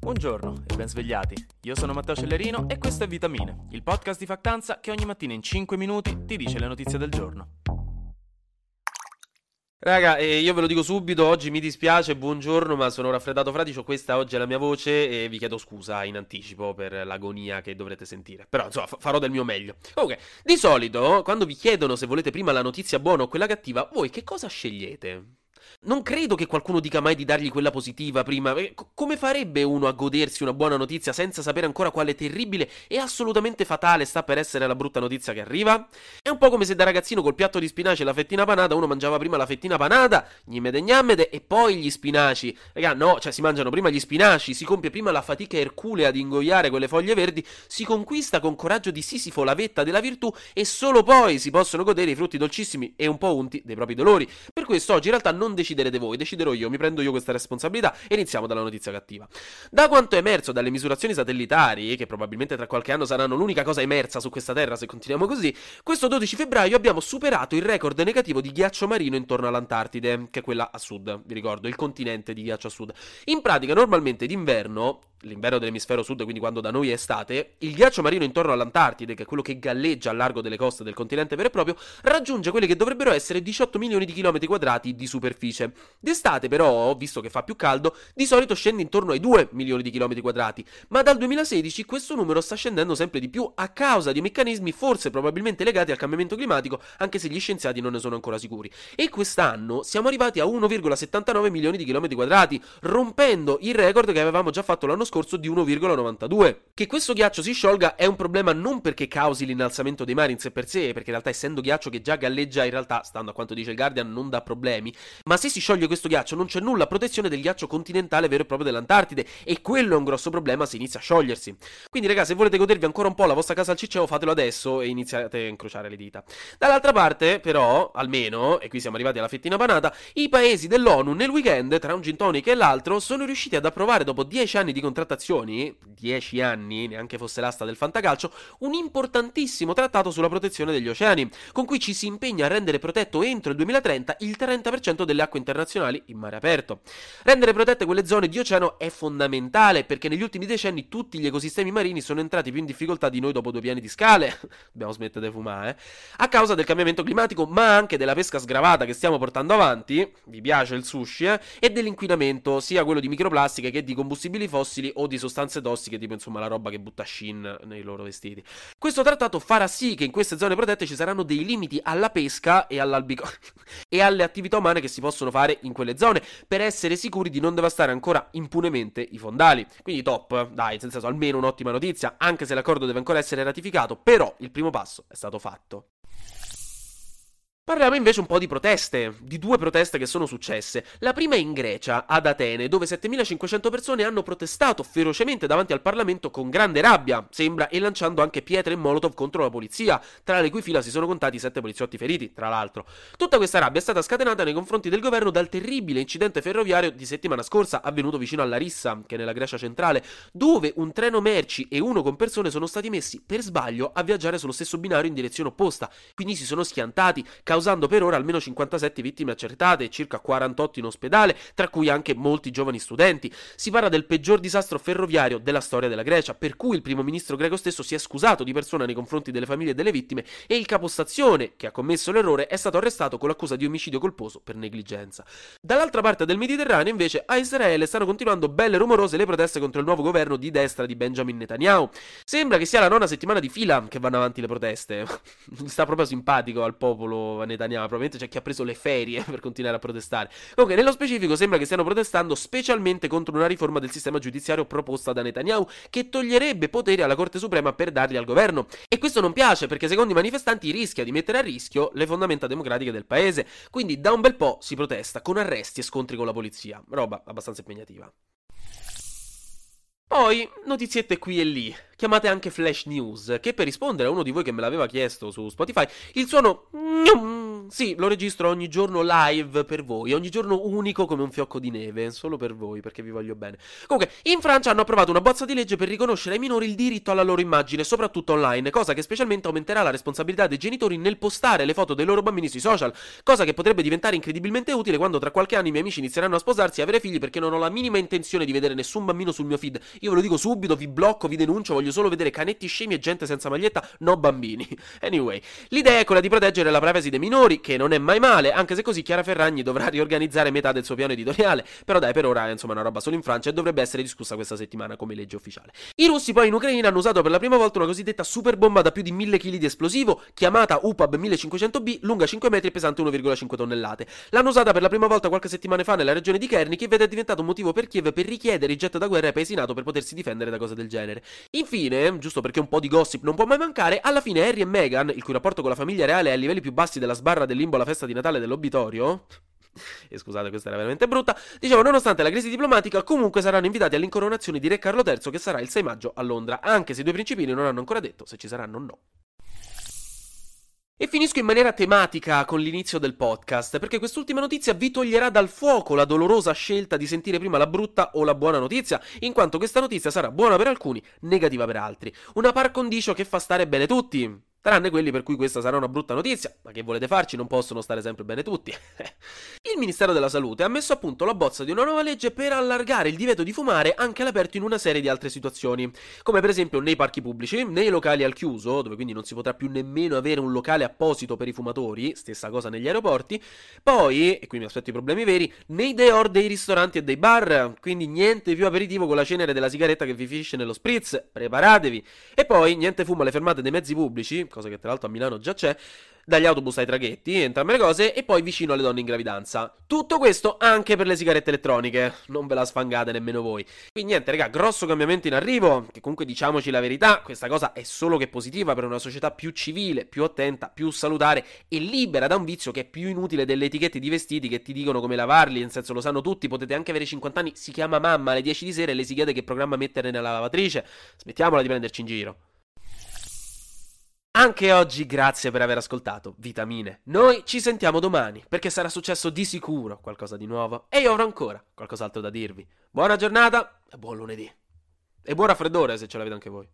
Buongiorno e ben svegliati. Io sono Matteo Cellerino e questo è Vitamine, il podcast di Factanza che ogni mattina in 5 minuti ti dice le notizie del giorno. Raga, eh, io ve lo dico subito, oggi mi dispiace, buongiorno, ma sono raffreddato fradicio, questa oggi è la mia voce e vi chiedo scusa in anticipo per l'agonia che dovrete sentire. Però, insomma, f- farò del mio meglio. Comunque, di solito, quando vi chiedono se volete prima la notizia buona o quella cattiva, voi che cosa scegliete? Non credo che qualcuno dica mai di dargli quella positiva prima. C- come farebbe uno a godersi una buona notizia senza sapere ancora quale terribile e assolutamente fatale sta per essere la brutta notizia che arriva? È un po' come se da ragazzino col piatto di spinaci e la fettina panata uno mangiava prima la fettina panata, gnimede gnamede, e poi gli spinaci. Raga, no, cioè si mangiano prima gli spinaci, si compie prima la fatica erculea di ingoiare quelle foglie verdi, si conquista con coraggio di Sisifo la vetta della virtù e solo poi si possono godere i frutti dolcissimi e un po' unti dei propri dolori. Per questo oggi in realtà non deciderete voi, deciderò io, mi prendo io questa responsabilità e iniziamo dalla notizia cattiva. Da quanto è emerso dalle misurazioni satellitari, che probabilmente tra qualche anno saranno l'unica cosa emersa su questa terra se continuiamo così, questo 12 febbraio abbiamo superato il record negativo di ghiaccio marino intorno all'Antartide, che è quella a sud, vi ricordo, il continente di ghiaccio a sud. In pratica, normalmente d'inverno l'inverno dell'emisfero sud, quindi quando da noi è estate, il ghiaccio marino intorno all'Antartide, che è quello che galleggia al largo delle coste del continente vero e proprio, raggiunge quelli che dovrebbero essere 18 milioni di chilometri quadrati di superficie. D'estate, però, visto che fa più caldo, di solito scende intorno ai 2 milioni di chilometri quadrati, ma dal 2016 questo numero sta scendendo sempre di più a causa di meccanismi forse probabilmente legati al cambiamento climatico, anche se gli scienziati non ne sono ancora sicuri. E quest'anno siamo arrivati a 1,79 milioni di chilometri quadrati, rompendo il record che avevamo già fatto l'anno scorso di 1,92. Che questo ghiaccio si sciolga è un problema non perché causi l'innalzamento dei mari in sé per sé, perché in realtà essendo ghiaccio che già galleggia in realtà, stando a quanto dice il Guardian, non dà problemi, ma se si scioglie questo ghiaccio non c'è nulla a protezione del ghiaccio continentale vero e proprio dell'Antartide e quello è un grosso problema se inizia a sciogliersi. Quindi ragazzi, se volete godervi ancora un po' la vostra casa al ciceo, fatelo adesso e iniziate a incrociare le dita. Dall'altra parte, però, almeno, e qui siamo arrivati alla fettina panata, i paesi dell'ONU nel weekend, tra un gin tonic e l'altro, sono riusciti ad approvare dopo 10 anni di contrattazioni, 10 anni, neanche fosse l'asta del fantacalcio, un importantissimo trattato sulla protezione degli oceani, con cui ci si impegna a rendere protetto entro il 2030 il 30% delle acque internazionali in mare aperto. Rendere protette quelle zone di oceano è fondamentale perché negli ultimi decenni tutti gli ecosistemi marini sono entrati più in difficoltà di noi dopo due piani di scale, dobbiamo smettere di fumare, eh? a causa del cambiamento climatico ma anche della pesca sgravata che stiamo portando avanti, vi piace il sushi, eh? e dell'inquinamento, sia quello di microplastiche che di combustibili fossili o di sostanze tossiche, tipo insomma la roba che butta Shin nei loro vestiti. Questo trattato farà sì che in queste zone protette ci saranno dei limiti alla pesca e, e alle attività umane che si possono fare in quelle zone per essere sicuri di non devastare ancora impunemente i fondali. Quindi top, dai, nel senso almeno un'ottima notizia, anche se l'accordo deve ancora essere ratificato, però il primo passo è stato fatto. Parliamo invece un po' di proteste, di due proteste che sono successe. La prima è in Grecia, ad Atene, dove 7500 persone hanno protestato ferocemente davanti al Parlamento con grande rabbia, sembra, e lanciando anche pietre e molotov contro la polizia, tra le cui fila si sono contati 7 poliziotti feriti, tra l'altro. Tutta questa rabbia è stata scatenata nei confronti del governo dal terribile incidente ferroviario di settimana scorsa avvenuto vicino a Larissa, che è nella Grecia centrale, dove un treno merci e uno con persone sono stati messi per sbaglio a viaggiare sullo stesso binario in direzione opposta, quindi si sono schiantati, causando per ora almeno 57 vittime accertate e circa 48 in ospedale, tra cui anche molti giovani studenti. Si parla del peggior disastro ferroviario della storia della Grecia, per cui il primo ministro greco stesso si è scusato di persona nei confronti delle famiglie delle vittime e il capostazione, che ha commesso l'errore, è stato arrestato con l'accusa di omicidio colposo per negligenza. Dall'altra parte del Mediterraneo, invece, a Israele stanno continuando belle rumorose le proteste contro il nuovo governo di destra di Benjamin Netanyahu. Sembra che sia la nona settimana di fila che vanno avanti le proteste. Sta proprio simpatico al popolo Netanyahu, probabilmente c'è chi ha preso le ferie per continuare a protestare. Comunque, nello specifico sembra che stiano protestando specialmente contro una riforma del sistema giudiziario proposta da Netanyahu che toglierebbe poteri alla Corte Suprema per darli al governo. E questo non piace perché secondo i manifestanti rischia di mettere a rischio le fondamenta democratiche del paese. Quindi da un bel po' si protesta con arresti e scontri con la polizia. Roba abbastanza impegnativa. Poi, notiziette qui e lì. chiamate anche flash news, che per rispondere a uno di voi che me l'aveva chiesto su Spotify, il suono sì, lo registro ogni giorno live per voi, ogni giorno unico come un fiocco di neve, solo per voi, perché vi voglio bene. Comunque, in Francia hanno approvato una bozza di legge per riconoscere ai minori il diritto alla loro immagine, soprattutto online, cosa che specialmente aumenterà la responsabilità dei genitori nel postare le foto dei loro bambini sui social, cosa che potrebbe diventare incredibilmente utile quando tra qualche anno i miei amici inizieranno a sposarsi e avere figli perché non ho la minima intenzione di vedere nessun bambino sul mio feed. Io ve lo dico subito, vi blocco, vi denuncio, voglio solo vedere canetti scemi e gente senza maglietta, no bambini. Anyway, l'idea è quella di proteggere la privacy dei minori, che non è mai male, anche se così Chiara Ferragni dovrà riorganizzare metà del suo piano editoriale, però dai, per ora è insomma una roba solo in Francia e dovrebbe essere discussa questa settimana come legge ufficiale. I russi poi in Ucraina hanno usato per la prima volta una cosiddetta super bomba da più di 1000 kg di esplosivo, chiamata UPAB 1500B, lunga 5 metri e pesante 1,5 tonnellate. L'hanno usata per la prima volta qualche settimana fa nella regione di Cherniv ed è diventato un motivo per Kiev per richiedere i jet da guerra ai paesi NATO per potersi difendere da cose del genere. Infine, giusto perché un po' di gossip non può mai mancare, alla fine Harry e Meghan, il cui rapporto con la famiglia reale è ai livelli più bassi della sbarra del limbo alla festa di Natale dell'obitorio, e scusate questa era veramente brutta, dicevo nonostante la crisi diplomatica comunque saranno invitati all'incoronazione di Re Carlo III che sarà il 6 maggio a Londra, anche se i due principini non hanno ancora detto se ci saranno o no. E finisco in maniera tematica con l'inizio del podcast, perché quest'ultima notizia vi toglierà dal fuoco la dolorosa scelta di sentire prima la brutta o la buona notizia, in quanto questa notizia sarà buona per alcuni, negativa per altri. Una par condicio che fa stare bene tutti, Tranne quelli per cui questa sarà una brutta notizia, ma che volete farci? Non possono stare sempre bene tutti. il Ministero della Salute ha messo a punto la bozza di una nuova legge per allargare il divieto di fumare anche all'aperto in una serie di altre situazioni, come per esempio nei parchi pubblici, nei locali al chiuso, dove quindi non si potrà più nemmeno avere un locale apposito per i fumatori, stessa cosa negli aeroporti, poi, e qui mi aspetto i problemi veri, nei deor dei ristoranti e dei bar, quindi niente più aperitivo con la cenere della sigaretta che vi finisce nello spritz, preparatevi, e poi niente fumo alle fermate dei mezzi pubblici, cosa che tra l'altro a Milano già c'è, dagli autobus ai traghetti, entrambe le cose, e poi vicino alle donne in gravidanza. Tutto questo anche per le sigarette elettroniche, non ve la sfangate nemmeno voi. Quindi niente, raga, grosso cambiamento in arrivo, che comunque diciamoci la verità, questa cosa è solo che positiva per una società più civile, più attenta, più salutare e libera da un vizio che è più inutile delle etichette di vestiti che ti dicono come lavarli, nel senso lo sanno tutti, potete anche avere 50 anni, si chiama mamma alle 10 di sera e le si chiede che programma mettere nella lavatrice. Smettiamola di prenderci in giro. Anche oggi grazie per aver ascoltato Vitamine. Noi ci sentiamo domani perché sarà successo di sicuro qualcosa di nuovo e io avrò ancora qualcos'altro da dirvi. Buona giornata e buon lunedì. E buon raffreddore se ce l'avete anche voi.